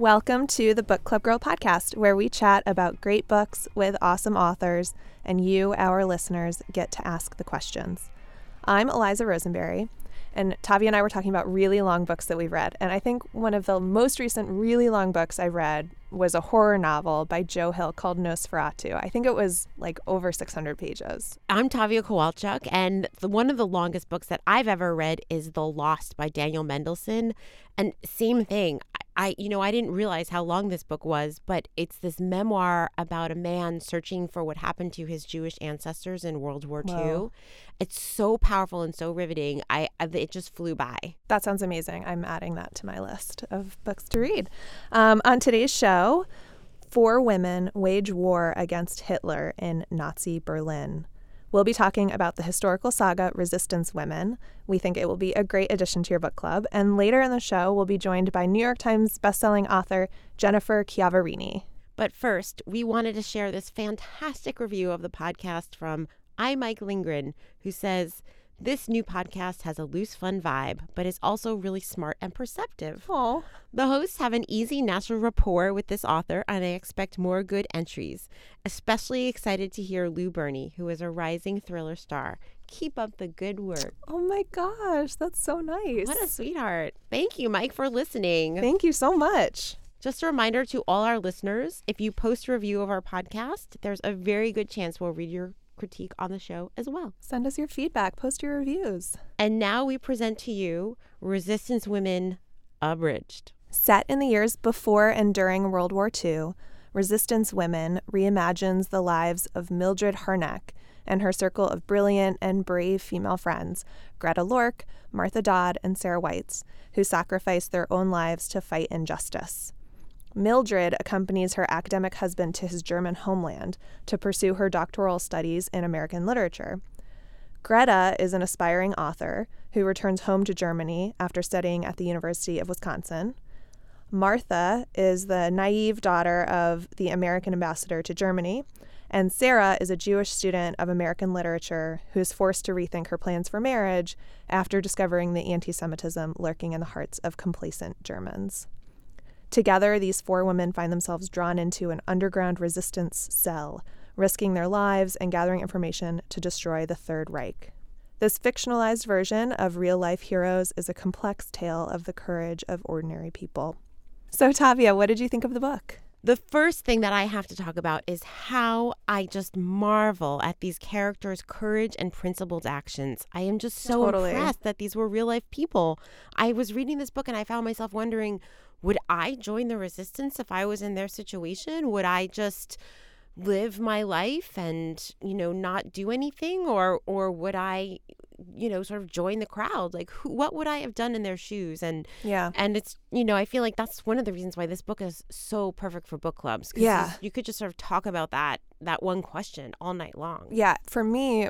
Welcome to the Book Club Girl podcast, where we chat about great books with awesome authors, and you, our listeners, get to ask the questions. I'm Eliza Rosenberry, and Tavia and I were talking about really long books that we've read. And I think one of the most recent really long books I read was a horror novel by Joe Hill called NOS4A2. I think it was like over 600 pages. I'm Tavia Kowalchuk, and the, one of the longest books that I've ever read is The Lost by Daniel Mendelsohn. And same thing. I, you know, I didn't realize how long this book was, but it's this memoir about a man searching for what happened to his Jewish ancestors in World War II. It's so powerful and so riveting. I, it just flew by. That sounds amazing. I'm adding that to my list of books to read. Um, on today's show, four women wage war against Hitler in Nazi Berlin. We'll be talking about the historical saga Resistance Women. We think it will be a great addition to your book club. And later in the show, we'll be joined by New York Times bestselling author Jennifer Chiaverini. But first, we wanted to share this fantastic review of the podcast from I Mike Lindgren, who says, this new podcast has a loose, fun vibe, but is also really smart and perceptive. Oh. The hosts have an easy, natural rapport with this author, and I expect more good entries. Especially excited to hear Lou Berney, who is a rising thriller star. Keep up the good work. Oh my gosh, that's so nice. What a sweetheart. Thank you, Mike, for listening. Thank you so much. Just a reminder to all our listeners if you post a review of our podcast, there's a very good chance we'll read your critique on the show as well. Send us your feedback, post your reviews. And now we present to you Resistance Women Abridged. Set in the years before and during World War II, Resistance Women reimagines the lives of Mildred Harnack and her circle of brilliant and brave female friends, Greta Lorke, Martha Dodd, and Sarah Weitz, who sacrificed their own lives to fight injustice. Mildred accompanies her academic husband to his German homeland to pursue her doctoral studies in American literature. Greta is an aspiring author who returns home to Germany after studying at the University of Wisconsin. Martha is the naive daughter of the American ambassador to Germany, and Sarah is a Jewish student of American literature who is forced to rethink her plans for marriage after discovering the anti Semitism lurking in the hearts of complacent Germans. Together, these four women find themselves drawn into an underground resistance cell, risking their lives and gathering information to destroy the Third Reich. This fictionalized version of real life heroes is a complex tale of the courage of ordinary people. So, Tavia, what did you think of the book? The first thing that I have to talk about is how I just marvel at these characters' courage and principled actions. I am just so Totally. impressed that these were real life people. I was reading this book and I found myself wondering would I join the resistance if I was in their situation? Would I just live my life and you know not do anything or or would i you know sort of join the crowd like who, what would i have done in their shoes and Yeah. and it's you know i feel like that's one of the reasons why this book is so perfect for book clubs 'cause Yeah. you could just sort of talk about that that one question all night long Yeah, for me,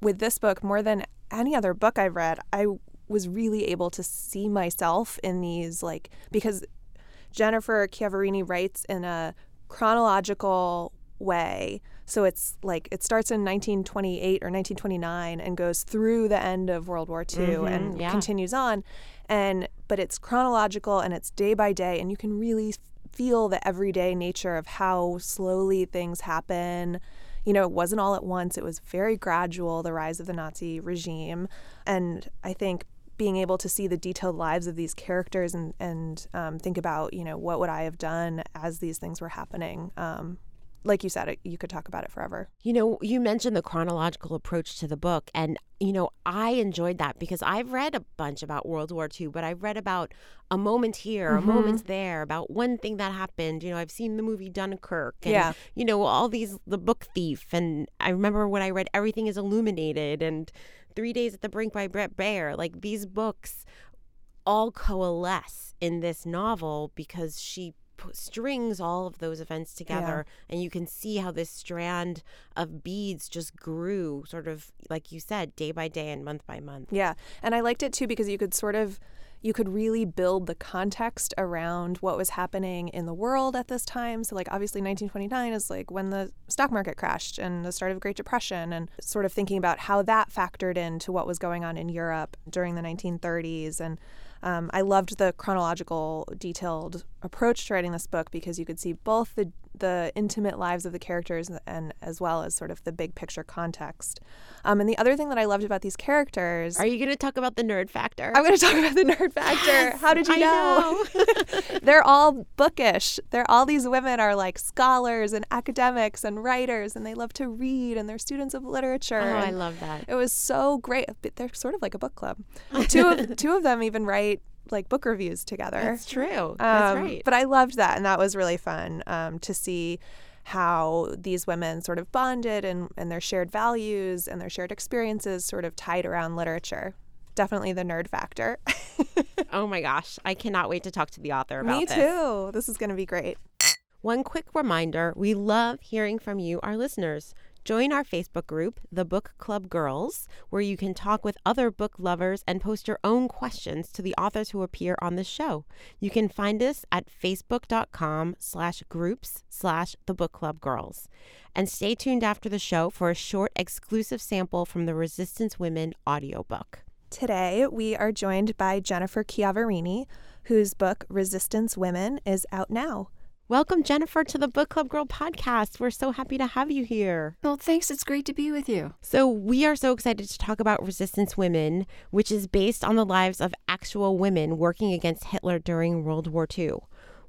with this book, more than any other book I've read, I was really able to see myself in these, like, because Jennifer Chiaverini writes in a chronological way. So it's like it starts in 1928 or 1929 and goes through the end of World War II and Mhm, yeah. continues on. And but it's chronological and it's day by day and you can really feel the everyday nature of how slowly things happen. You know, it wasn't all at once. It was very gradual, the rise of the Nazi regime. And I think being able to see the detailed lives of these characters and, and um, think about, you know, what would I have done as these things were happening. Um, like you said, you could talk about it forever. You know, you mentioned the chronological approach to the book, and you know, I enjoyed that because I've read a bunch about World War II, but I've read about a moment here, a moment there, about one thing that happened. You know, I've seen the movie Dunkirk, and Yeah. you know, all these, the book thief, and I remember when I read Everything is Illuminated and Three Days at the Brink by Bret Baier. Like these books all coalesce in this novel because she strings all of those events together and you can see how this strand of beads just grew sort of like you said day by day and month by month Yeah. And I liked it too because you could sort of you could really build the context around what was happening in the world at this time. So like obviously 1929 is like when the stock market crashed and the start of the Great Depression and sort of thinking about how that factored into what was going on in Europe during the 1930s and Um, I loved the chronological, detailed approach to writing this book because you could see both the the intimate lives of the characters and as well as sort of the big picture context. Um, and the other thing that I loved about these characters. Are you going to talk about the nerd factor? I'm going to talk about the nerd factor. Yes, How did you I know? know. They're all bookish. They're all these women are like scholars and academics and writers, and they love to read, and they're students of literature. Oh, I love that. It was so great. They're sort of like a book club. Two of two of them even write like book reviews together. That's true. That's Um, right. But I loved that, and that was really fun um, to see how these women sort of bonded and, and their shared values and their shared experiences sort of tied around literature. Definitely the nerd factor. oh my gosh, I cannot wait to talk to the author about Me this. too. This is going to be great. One quick reminder we love hearing from you, our listeners. Join our Facebook group, The Book Club Girls, where you can talk with other book lovers and post your own questions to the authors who appear on the show. You can find us at facebook.com slash groups slash The Book Club Girls. And stay tuned after the show for a short exclusive sample from the Resistance Women audiobook. Today, we are joined by Jennifer Chiaverini, whose book Resistance Women is out now. Welcome, Jennifer, to the Book Club Girl podcast. We're so happy to have you here. Well, thanks. It's great to be with you. So, we are so excited to talk about Resistance Women, which is based on the lives of actual women working against Hitler during World War II.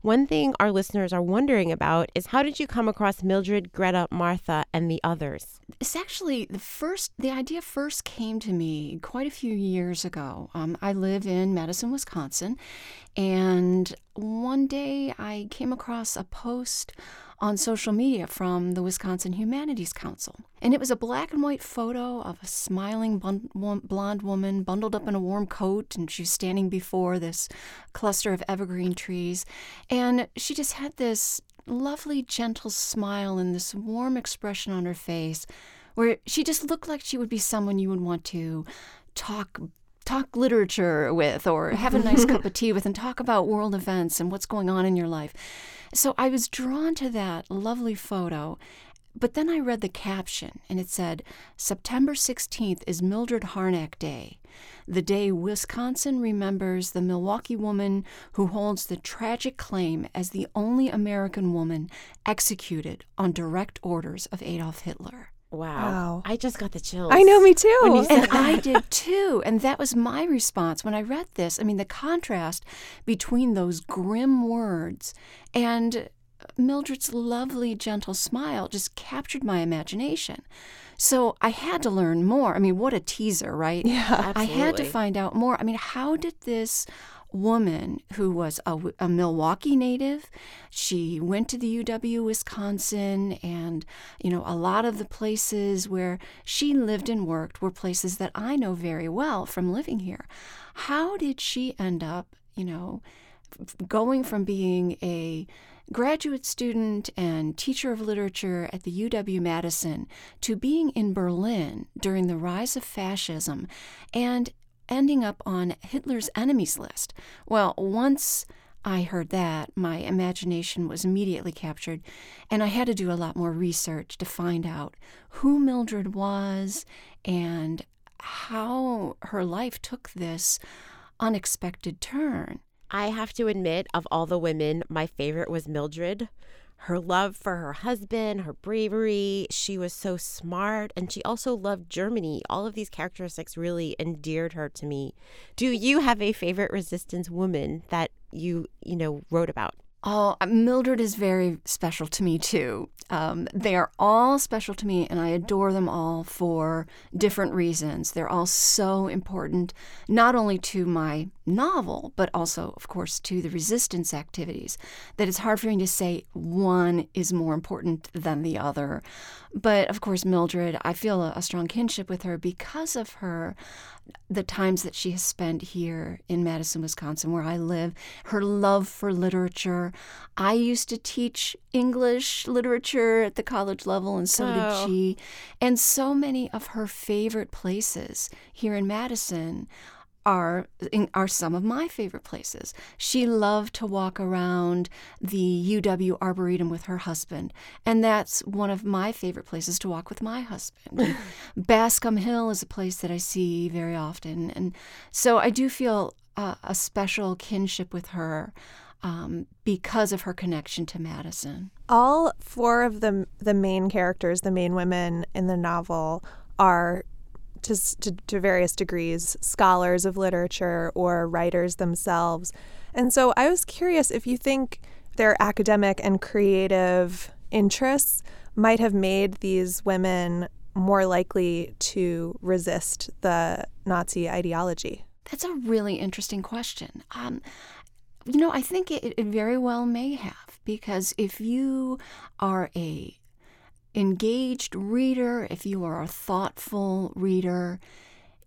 One thing our listeners are wondering about is how did you come across Mildred, Greta, Martha, and the others? It's actually the first, the idea first came to me quite a few years ago. Um, I live in Madison, Wisconsin, and one day I came across a post on social media from the Wisconsin Humanities Council. And it was a black and white photo of a smiling blonde woman bundled up in a warm coat, and she was standing before this cluster of evergreen trees. And she just had this lovely, gentle smile and this warm expression on her face where she just looked like she would be someone you would want to talk talk literature with or have a nice cup of tea with and talk about world events and what's going on in your life. So I was drawn to that lovely photo. But then I read the caption and it said, September 16th is Mildred Harnack Day, the day Wisconsin remembers the Milwaukee woman who holds the tragic claim as the only American woman executed on direct orders of Adolf Hitler. Wow. Wow. I just got the chills. I know, me too. And I did too. And that was my response when I read this. I mean, the contrast between those grim words and Mildred's lovely, gentle smile just captured my imagination. So I had to learn more. I mean, what a teaser, right? Yeah. I had to find out more. I mean, how did this woman who was a, a Milwaukee native, she went to the UW Wisconsin, and you know, a lot of the places where she lived and worked were places that I know very well from living here. How did she end up, you know, going from being a graduate student and teacher of literature at the UW Madison to being in Berlin during the rise of fascism and ending up on Hitler's enemies list. Well, once I heard that, my imagination was immediately captured, and I had to do a lot more research to find out who Mildred was and how her life took this unexpected turn. I have to admit, of all the women, my favorite was Mildred. Her love for her husband, her bravery, she was so smart, and she also loved Germany. All of these characteristics really endeared her to me. Do you have a favorite resistance woman that you, you know, wrote about? Oh, Mildred is very special to me too. Um, they are all special to me, and I adore them all for different reasons. They're all so important, not only to my novel, but also, of course, to the resistance activities, that it's hard for me to say one is more important than the other. But of course, Mildred, I feel a, a strong kinship with her because of her the times that she has spent here in Madison, Wisconsin, where I live, her love for literature. I used to teach English literature at the college level, and so Oh. did she. And so many of her favorite places here in Madison are are some of my favorite places. She loved to walk around the UW Arboretum with her husband, and that's one of my favorite places to walk with my husband. Bascom Hill is a place that I see very often, and so I do feel a, a special kinship with her um, because of her connection to Madison. All four of the the main characters, the main women in the novel, are to, to, to various degrees scholars of literature or writers themselves. And so I was curious if you think their academic and creative interests might have made these women more likely to resist the Nazi ideology. That's a really interesting question. Um, you know, I think it, it very well may have because if you are a engaged reader, if you are a thoughtful reader,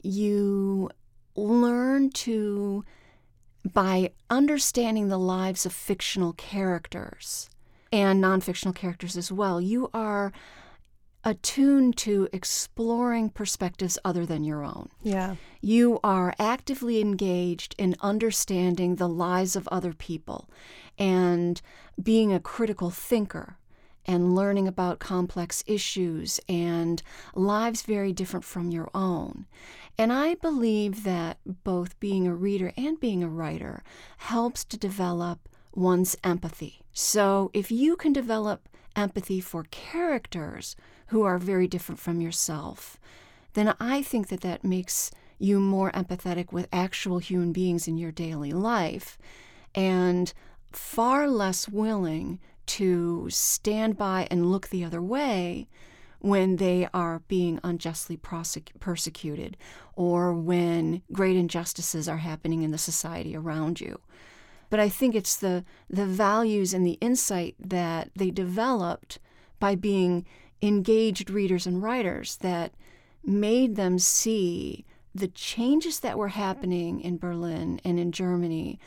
you learn to by understanding the lives of fictional characters and non-fictional characters as well. You are attuned to exploring perspectives other than your own. Yeah. You are actively engaged in understanding the lives of other people and being a critical thinker and learning about complex issues and lives very different from your own. And I believe that both being a reader and being a writer helps to develop one's empathy. So if you can develop empathy for characters who are very different from yourself, then I think that that makes you more empathetic with actual human beings in your daily life and far less willing to stand by and look the other way when they are being unjustly prosec- persecuted or when great injustices are happening in the society around you. But I think it's the, the values and the insight that they developed by being engaged readers and writers that made them see the changes that were happening in Berlin and in Germany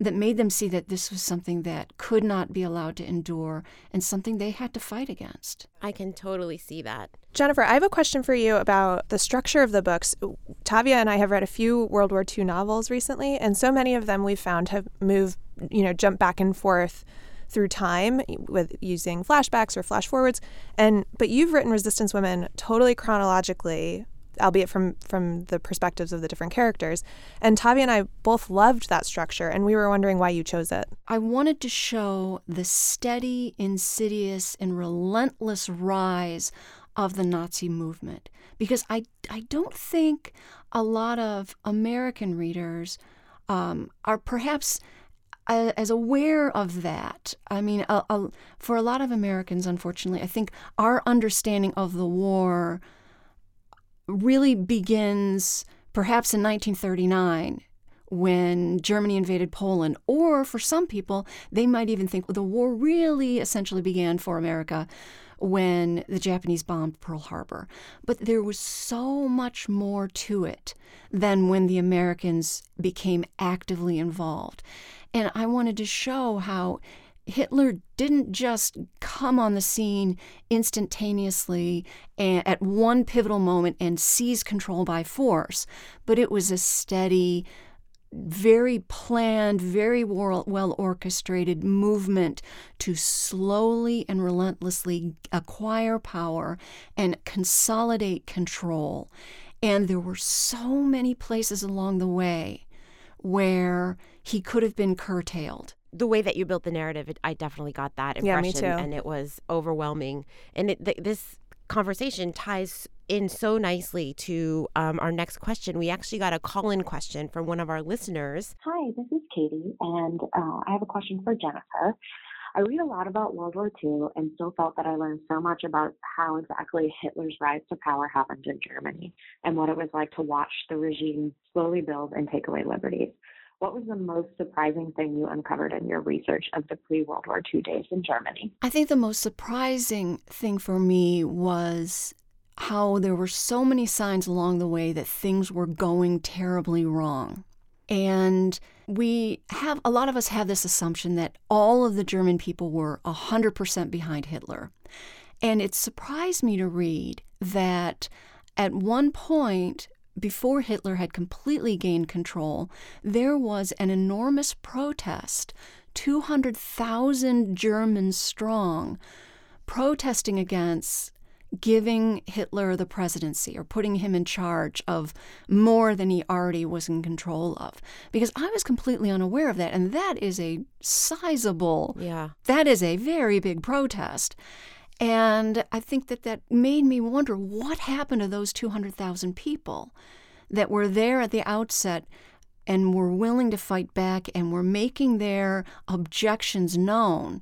that made them see that this was something that could not be allowed to endure and something they had to fight against. I can totally see that. Jennifer, I have a question for you about the structure of the books. Tavia and I have read a few World War II novels recently, and so many of them we've found have moved, you know, jump back and forth through time with using flashbacks or flash forwards. And but you've written Resistance Women totally chronologically albeit from from the perspectives of the different characters. And Tavi and I both loved that structure, and we were wondering why you chose it. I wanted to show the steady, insidious, and relentless rise of the Nazi movement because I I don't think a lot of American readers um, are perhaps as aware of that. I mean, for a lot of Americans, unfortunately, I think our understanding of the war really begins perhaps in 1939 when Germany invaded Poland, or for some people, they might even think the war really essentially began for America when the Japanese bombed Pearl Harbor. But there was so much more to it than when the Americans became actively involved. And I wanted to show how Hitler didn't just come on the scene instantaneously at one pivotal moment and seize control by force, but it was a steady, very planned, very well orchestrated movement to slowly and relentlessly acquire power and consolidate control. And there were so many places along the way where he could have been curtailed the way that you built the narrative, it, I definitely got that impression, yeah, me too. and it was overwhelming. And it, th- this conversation ties in so nicely to um, our next question. We actually got a call-in question from one of our listeners. Hi, this is Katie, and uh, I have a question for Jennifer. I read a lot about World War II and still felt that I learned so much about how exactly Hitler's rise to power happened in Germany and what it was like to watch the regime slowly build and take away liberties. What was the most surprising thing you uncovered in your research of the pre World War II days in Germany? I think the most surprising thing for me was how there were so many signs along the way that things were going terribly wrong. And we have, a lot of us have this assumption that all of the German people were 100% behind Hitler. And it surprised me to read that at one point, before Hitler had completely gained control, there was an enormous protest, 200,000 Germans strong, protesting against giving Hitler the presidency or putting him in charge of more than he already was in control of. Because I was completely unaware of that. And that is a sizable, Yeah. that is a very big protest. And I think that that made me wonder what happened to those 200,000 people that were there at the outset and were willing to fight back and were making their objections known.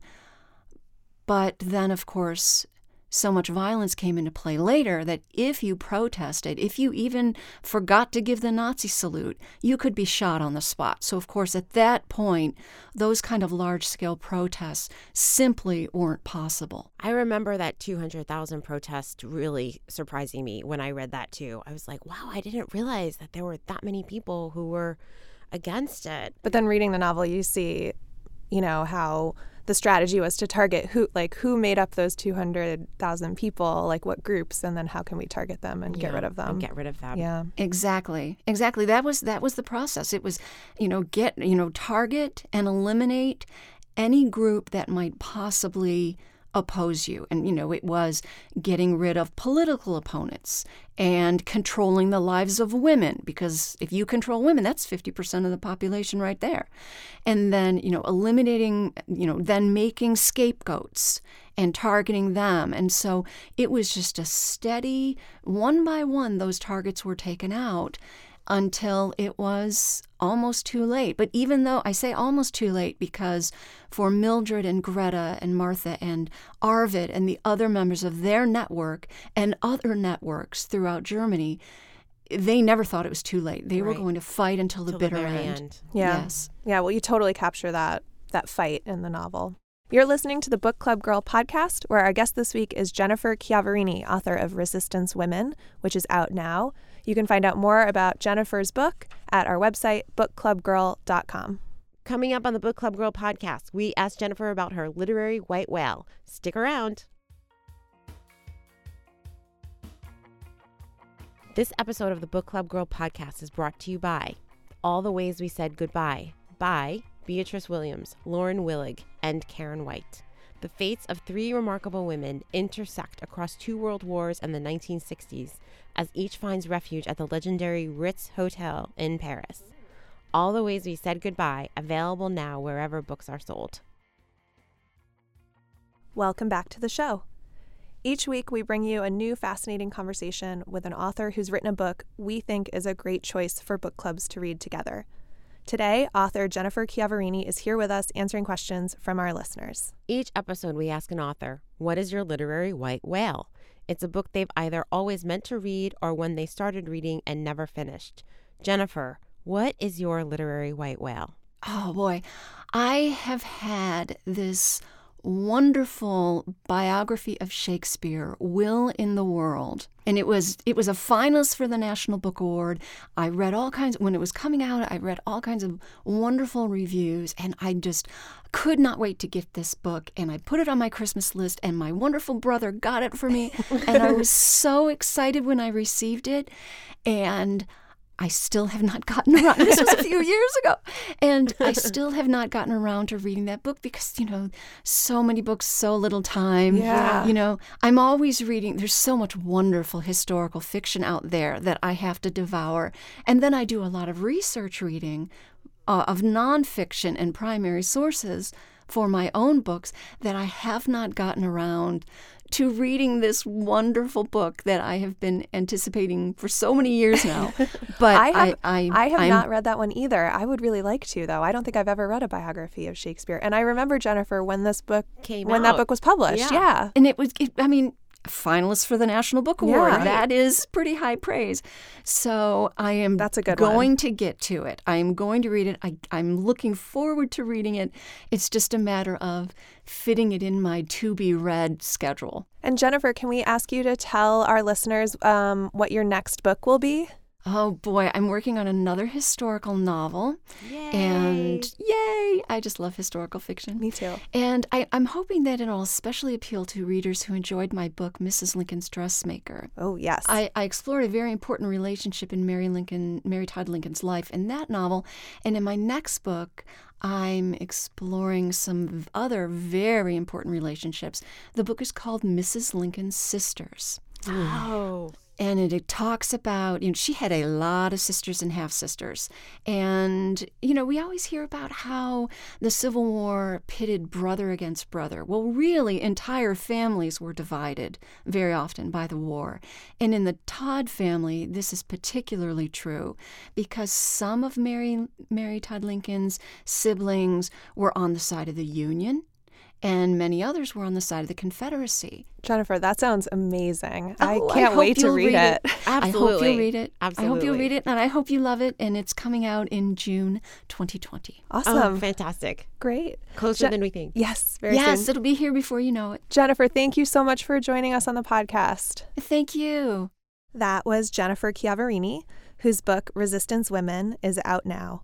But then, of course, so much violence came into play later that if you protested, if you even forgot to give the Nazi salute, you could be shot on the spot. So, of course, at that point, those kind of large scale protests simply weren't possible. I remember that 200,000 protest really surprising me when I read that too. I was like, wow, I didn't realize that there were that many people who were against it. But then reading the novel, you see, you know, how the strategy was to target who, like, who made up those 200,000 people, like what groups, and then how can we target them and get rid of them? And get rid of them. yeah. Exactly. Exactly. That was that was the process. It was, you know, get, you know, target and eliminate any group that might possibly oppose you. And you know, it was getting rid of political opponents and controlling the lives of women because if you control women, that's 50% of the population right there. And then, you know, eliminating, you know, then making scapegoats and targeting them. And so it was just a steady, one by one, those targets were taken out until it was almost too late. But even though I say almost too late because for Mildred and Greta and Martha and Arvid and the other members of their network and other networks throughout Germany, they never thought it was too late. They were going to fight until the Till bitter very end. end. Yeah. Yes. Yeah, well, you totally capture that that fight in the novel. You're listening to the Book Club Girl podcast, where our guest this week is Jennifer Chiaverini, author of Resistance Women, which is out now. You can find out more about Jennifer's book at our website, bookclubgirl.com. Coming up on the Book Club Girl podcast, we asked Jennifer about her literary white whale. Stick around. This episode of the Book Club Girl podcast is brought to you by All the Ways We Said Goodbye by Beatriz Williams, Lauren Willig, and Karen White. The fates of three remarkable women intersect across two world wars and the 1960s as each finds refuge at the legendary Ritz Hotel in Paris. All the Ways We Said Goodbye, available now wherever books are sold. Welcome back to the show. Each week, we bring you a new fascinating conversation with an author who's written a book we think is a great choice for book clubs to read together. Today, author Jennifer Chiaverini is here with us answering questions from our listeners. Each episode, we ask an author, What is your literary white whale? It's a book they've either always meant to read or one they started reading and never finished. Jennifer, what is your literary white whale? Oh boy, I have had this wonderful biography of Shakespeare, Will in the World. And it was it was a finalist for the National Book Award. I read all kinds when it was coming out, I read all kinds of wonderful reviews and I just could not wait to get this book and I put it on my Christmas list and my wonderful brother got it for me and I was so excited when I received it and I still have not gotten around. This was a few years ago, and I still have not gotten around to reading that book because you know, so many books, so little time. Yeah. You know, I'm always reading. There's so much wonderful historical fiction out there that I have to devour, and then I do a lot of research reading uh, of nonfiction and primary sources for my own books that I have not gotten around to reading this wonderful book that I have been anticipating for so many years now. But I have, I, I, have I'm- not read that one either. I would really like to, though. I don't think I've ever read a biography of Shakespeare. And I remember Jennifer when this book Came when that book was published. Yeah. Yeah. And it was, it, I mean, finalist for the National Book Award. Yeah. That is pretty high praise. So I am That's a good one. going to get to it. I am going to read it. I, I'm looking forward to reading it. It's just a matter of fitting it in my to be read schedule. And Jennifer, can we ask you to tell our listeners um, what your next book will be? Oh boy, I'm working on another historical novel. Yay. And yay! I just love historical fiction. Me too. And I, am hoping that it'll especially appeal to readers who enjoyed my book, Mrs. Lincoln's Dressmaker. Oh, yes. I, I explored a very important relationship in Mary Lincoln, Mary Todd Lincoln's life in that novel. And in my next book, I'm exploring some other very important relationships. The book is called Mrs. Lincoln's Sisters. Oh and it, talks about you know she had a lot of sisters and half sisters and you know we always hear about how the civil war pitted brother against brother. Well really entire families were divided very often by the war. And in the todd family this is particularly true because some of mary mary todd lincoln's siblings were on the side of the union and many others were on the side of the Confederacy. Jennifer, that sounds amazing. Oh, I can't I wait to read, read it. it. Absolutely. I hope you'll read it. Absolutely. I hope you'll read it, and I hope you love it. And it's coming out in June 2020. Awesome. Oh, fantastic. Great. Closer Je- than we think. Yes, very yes, soon. it'll be here before you know it. Jennifer, thank you so much for joining us on the podcast. Thank you. That was Jennifer Chiaverini, whose book Resistance Women is out now.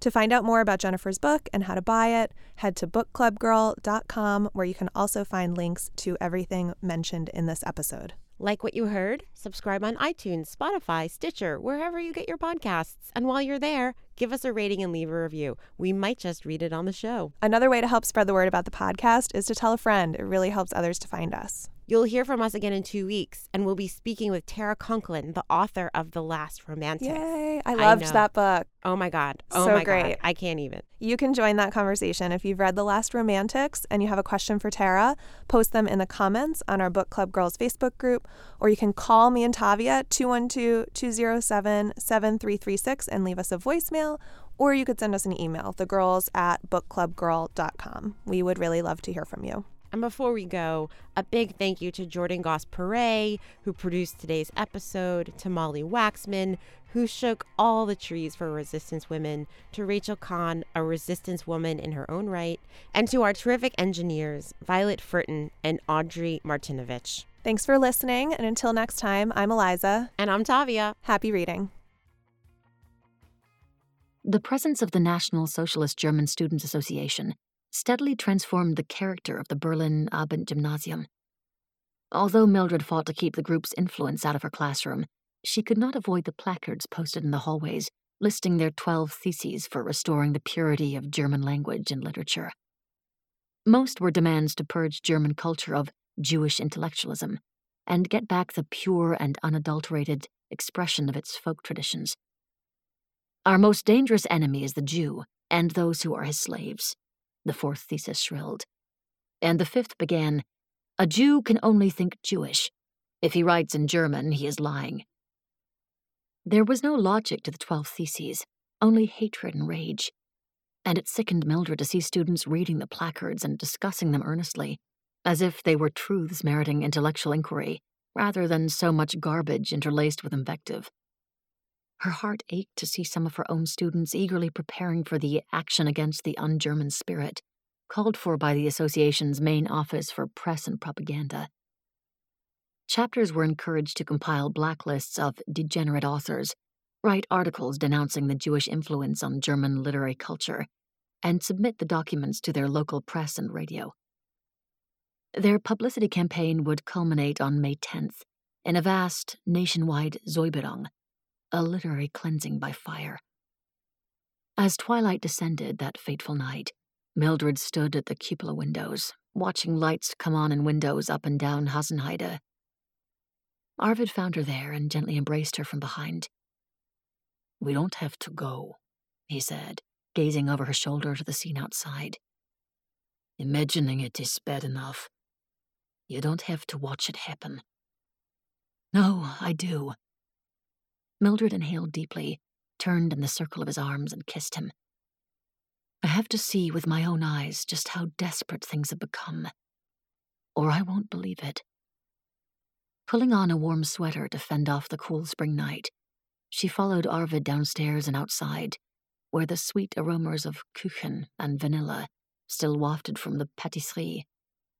To find out more about Jennifer's book and how to buy it, head to bookclubgirl.com, where you can also find links to everything mentioned in this episode. Like what you heard? Subscribe on iTunes, Spotify, Stitcher, wherever you get your podcasts. And while you're there, give us a rating and leave a review. We might just read it on the show. Another way to help spread the word about the podcast is to tell a friend. It really helps others to find us. You'll hear from us again in two weeks, and we'll be speaking with Tara Conklin, the author of The Last Romantic. Yay! I loved know. that book. Oh my God. Oh So my great. God. I can't even. You can join that conversation if you've read The Last Romantics and you have a question for Tara. Post them in the comments on our Book Club Girls Facebook group, or you can call me and Tavia 212 207 7336 and leave us a voicemail, or you could send us an email, thegirls at bookclubgirl.com. We would really love to hear from you. And before we go, a big thank you to Jordan Goss Perret, who produced today's episode, to Molly Waxman, who shook all the trees for resistance women, to Rachel Kahn, a resistance woman in her own right, and to our terrific engineers, Violet Furton and Audrey Martinovich. Thanks for listening, and until next time, I'm Eliza. And I'm Tavia. Happy reading. The presence of the National Socialist German Students Association steadily transformed the character of the Berlin Abendgymnasium. Although Mildred fought to keep the group's influence out of her classroom, she could not avoid the placards posted in the hallways listing their 12 theses for restoring the purity of German language and literature. Most were demands to purge German culture of Jewish intellectualism and get back the pure and unadulterated expression of its folk traditions. Our most dangerous enemy is the Jew and those who are his slaves, the fourth thesis shrilled. And the fifth began A Jew can only think Jewish. If he writes in German, he is lying. There was no logic to the twelve theses, only hatred and rage. And it sickened Mildred to see students reading the placards and discussing them earnestly, as if they were truths meriting intellectual inquiry, rather than so much garbage interlaced with invective. Her heart ached to see some of her own students eagerly preparing for the action against the un German spirit, called for by the association's main office for press and propaganda. Chapters were encouraged to compile blacklists of degenerate authors, write articles denouncing the Jewish influence on German literary culture, and submit the documents to their local press and radio. Their publicity campaign would culminate on May 10th in a vast nationwide Säuberung, a literary cleansing by fire. As twilight descended that fateful night, Mildred stood at the cupola windows, watching lights come on in windows up and down Hasenheide. Arvid found her there and gently embraced her from behind. We don't have to go, he said, gazing over her shoulder to the scene outside. Imagining it is bad enough. You don't have to watch it happen. No, I do. Mildred inhaled deeply, turned in the circle of his arms, and kissed him. I have to see with my own eyes just how desperate things have become, or I won't believe it. Pulling on a warm sweater to fend off the cool spring night, she followed Arvid downstairs and outside, where the sweet aromas of Kuchen and vanilla still wafted from the patisserie,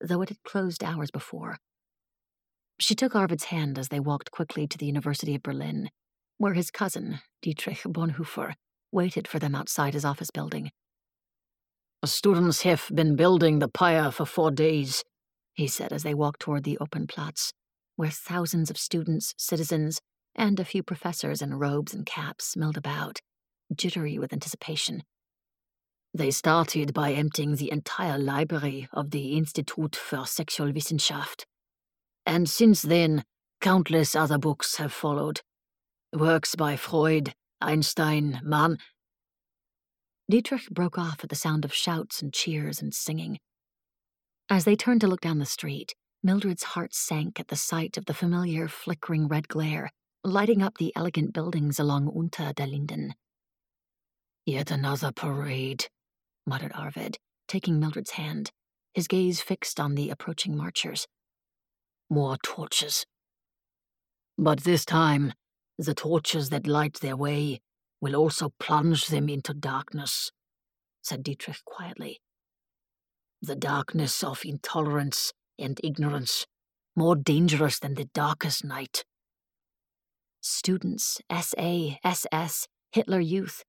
though it had closed hours before. She took Arvid's hand as they walked quickly to the University of Berlin, where his cousin, Dietrich Bonhoeffer, waited for them outside his office building. The Students have been building the pyre for four days, he said as they walked toward the open Platz, where thousands of students, citizens, and a few professors in robes and caps milled about, jittery with anticipation. They started by emptying the entire library of the Institut für Sexualwissenschaft. And since then, countless other books have followed. Works by Freud, Einstein, Mann. Dietrich broke off at the sound of shouts and cheers and singing. As they turned to look down the street, Mildred's heart sank at the sight of the familiar flickering red glare lighting up the elegant buildings along Unter der Linden. Yet another parade, muttered Arvid, taking Mildred's hand, his gaze fixed on the approaching marchers. More torches. But this time, the torches that light their way will also plunge them into darkness, said Dietrich quietly. The darkness of intolerance and ignorance, more dangerous than the darkest night. Students, SA, SS, Hitler Youth.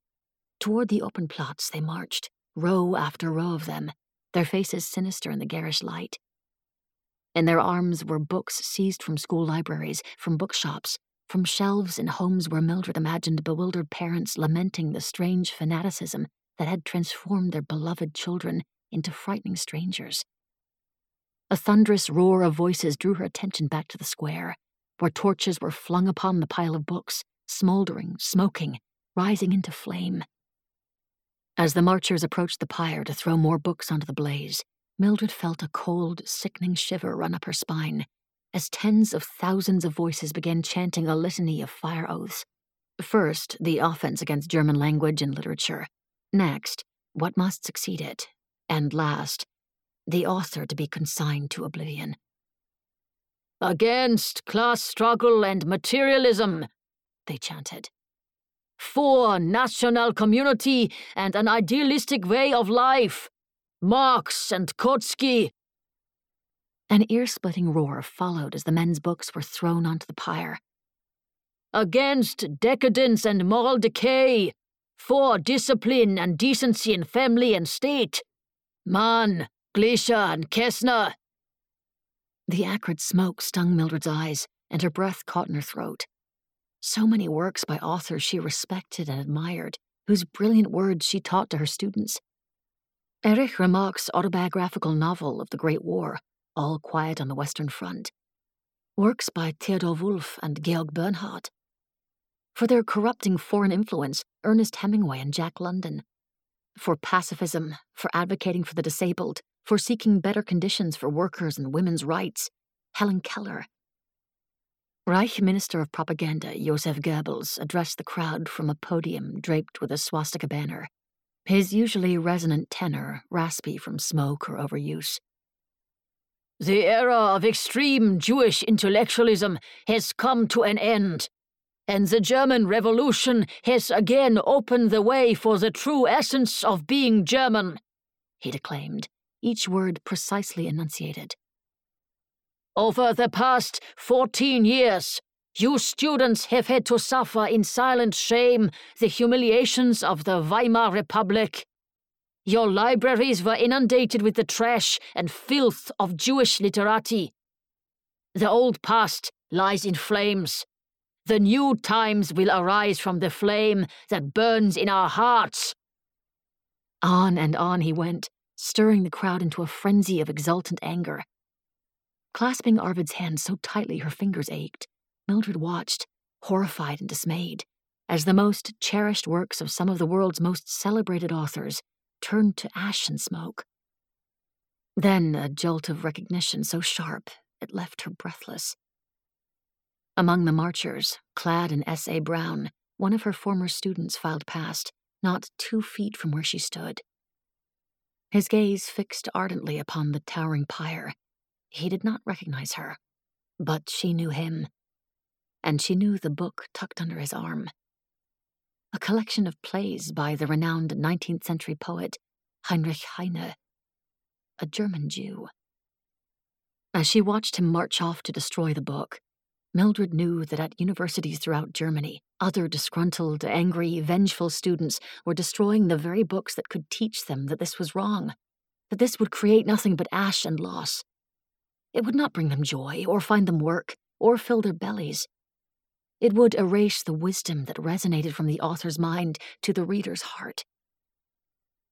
Toward the open Platz they marched, row after row of them, their faces sinister in the garish light. In their arms were books seized from school libraries, from bookshops, from shelves in homes where Mildred imagined bewildered parents lamenting the strange fanaticism that had transformed their beloved children into frightening strangers. A thunderous roar of voices drew her attention back to the square where torches were flung upon the pile of books, smoldering, smoking, rising into flame. As the marchers approached the pyre to throw more books onto the blaze, Mildred felt a cold, sickening shiver run up her spine as tens of thousands of voices began chanting a litany of fire oaths. First, the offense against German language and literature. Next, what must succeed it. And last, the author to be consigned to oblivion. Against class struggle and materialism, they chanted. For national community and an idealistic way of life. Marx and Kautsky. An ear splitting roar followed as the men's books were thrown onto the pyre. Against decadence and moral decay. For discipline and decency in family and state. Mann, Glaeser, and Kästner. The acrid smoke stung Mildred's eyes, and her breath caught in her throat. So many works by authors she respected and admired, whose brilliant words she taught to her students. Erich Remarque's autobiographical novel of the Great War, All Quiet on the Western Front. Works by Theodor Wolff and Georg Bernhard. For their corrupting foreign influence, Ernest Hemingway and Jack London. For pacifism, for advocating for the disabled, for seeking better conditions for workers and women's rights, Helen Keller. Reich Minister of Propaganda Joseph Goebbels addressed the crowd from a podium draped with a swastika banner, his usually resonant tenor raspy from smoke or overuse. The era of extreme Jewish intellectualism has come to an end, and the German Revolution has again opened the way for the true essence of being German, he declaimed each word precisely enunciated. Over the past 14 years, you students have had to suffer in silent shame the humiliations of the Weimar Republic. Your libraries were inundated with the trash and filth of Jewish literati. The old past lies in flames. The new times will arise from the flame that burns in our hearts. On and on he went, stirring the crowd into a frenzy of exultant anger. Clasping Arvid's hand so tightly her fingers ached, Mildred watched, horrified and dismayed, as the most cherished works of some of the world's most celebrated authors turned to ash and smoke. Then a jolt of recognition so sharp it left her breathless. Among the marchers, clad in S.A. Brown, one of her former students filed past, not two feet from where she stood his gaze fixed ardently upon the towering pyre. He did not recognize her, but she knew him, and she knew the book tucked under his arm. A collection of plays by the renowned 19th century poet Heinrich Heine, a German Jew. As she watched him march off to destroy the book, Mildred knew that at universities throughout Germany, other disgruntled, angry, vengeful students were destroying the very books that could teach them that this was wrong, that this would create nothing but ash and loss. It would not bring them joy, or find them work, or fill their bellies. It would erase the wisdom that resonated from the author's mind to the reader's heart.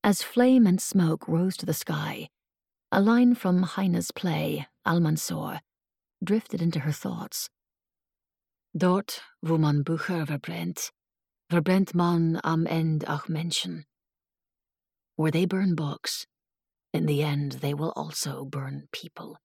As flame and smoke rose to the sky, a line from Heine's play, Almansor, drifted into her thoughts. Dort, wo man Bücher verbrennt, verbrennt man am Ende auch Menschen. Where they burn books, in the end they will also burn people.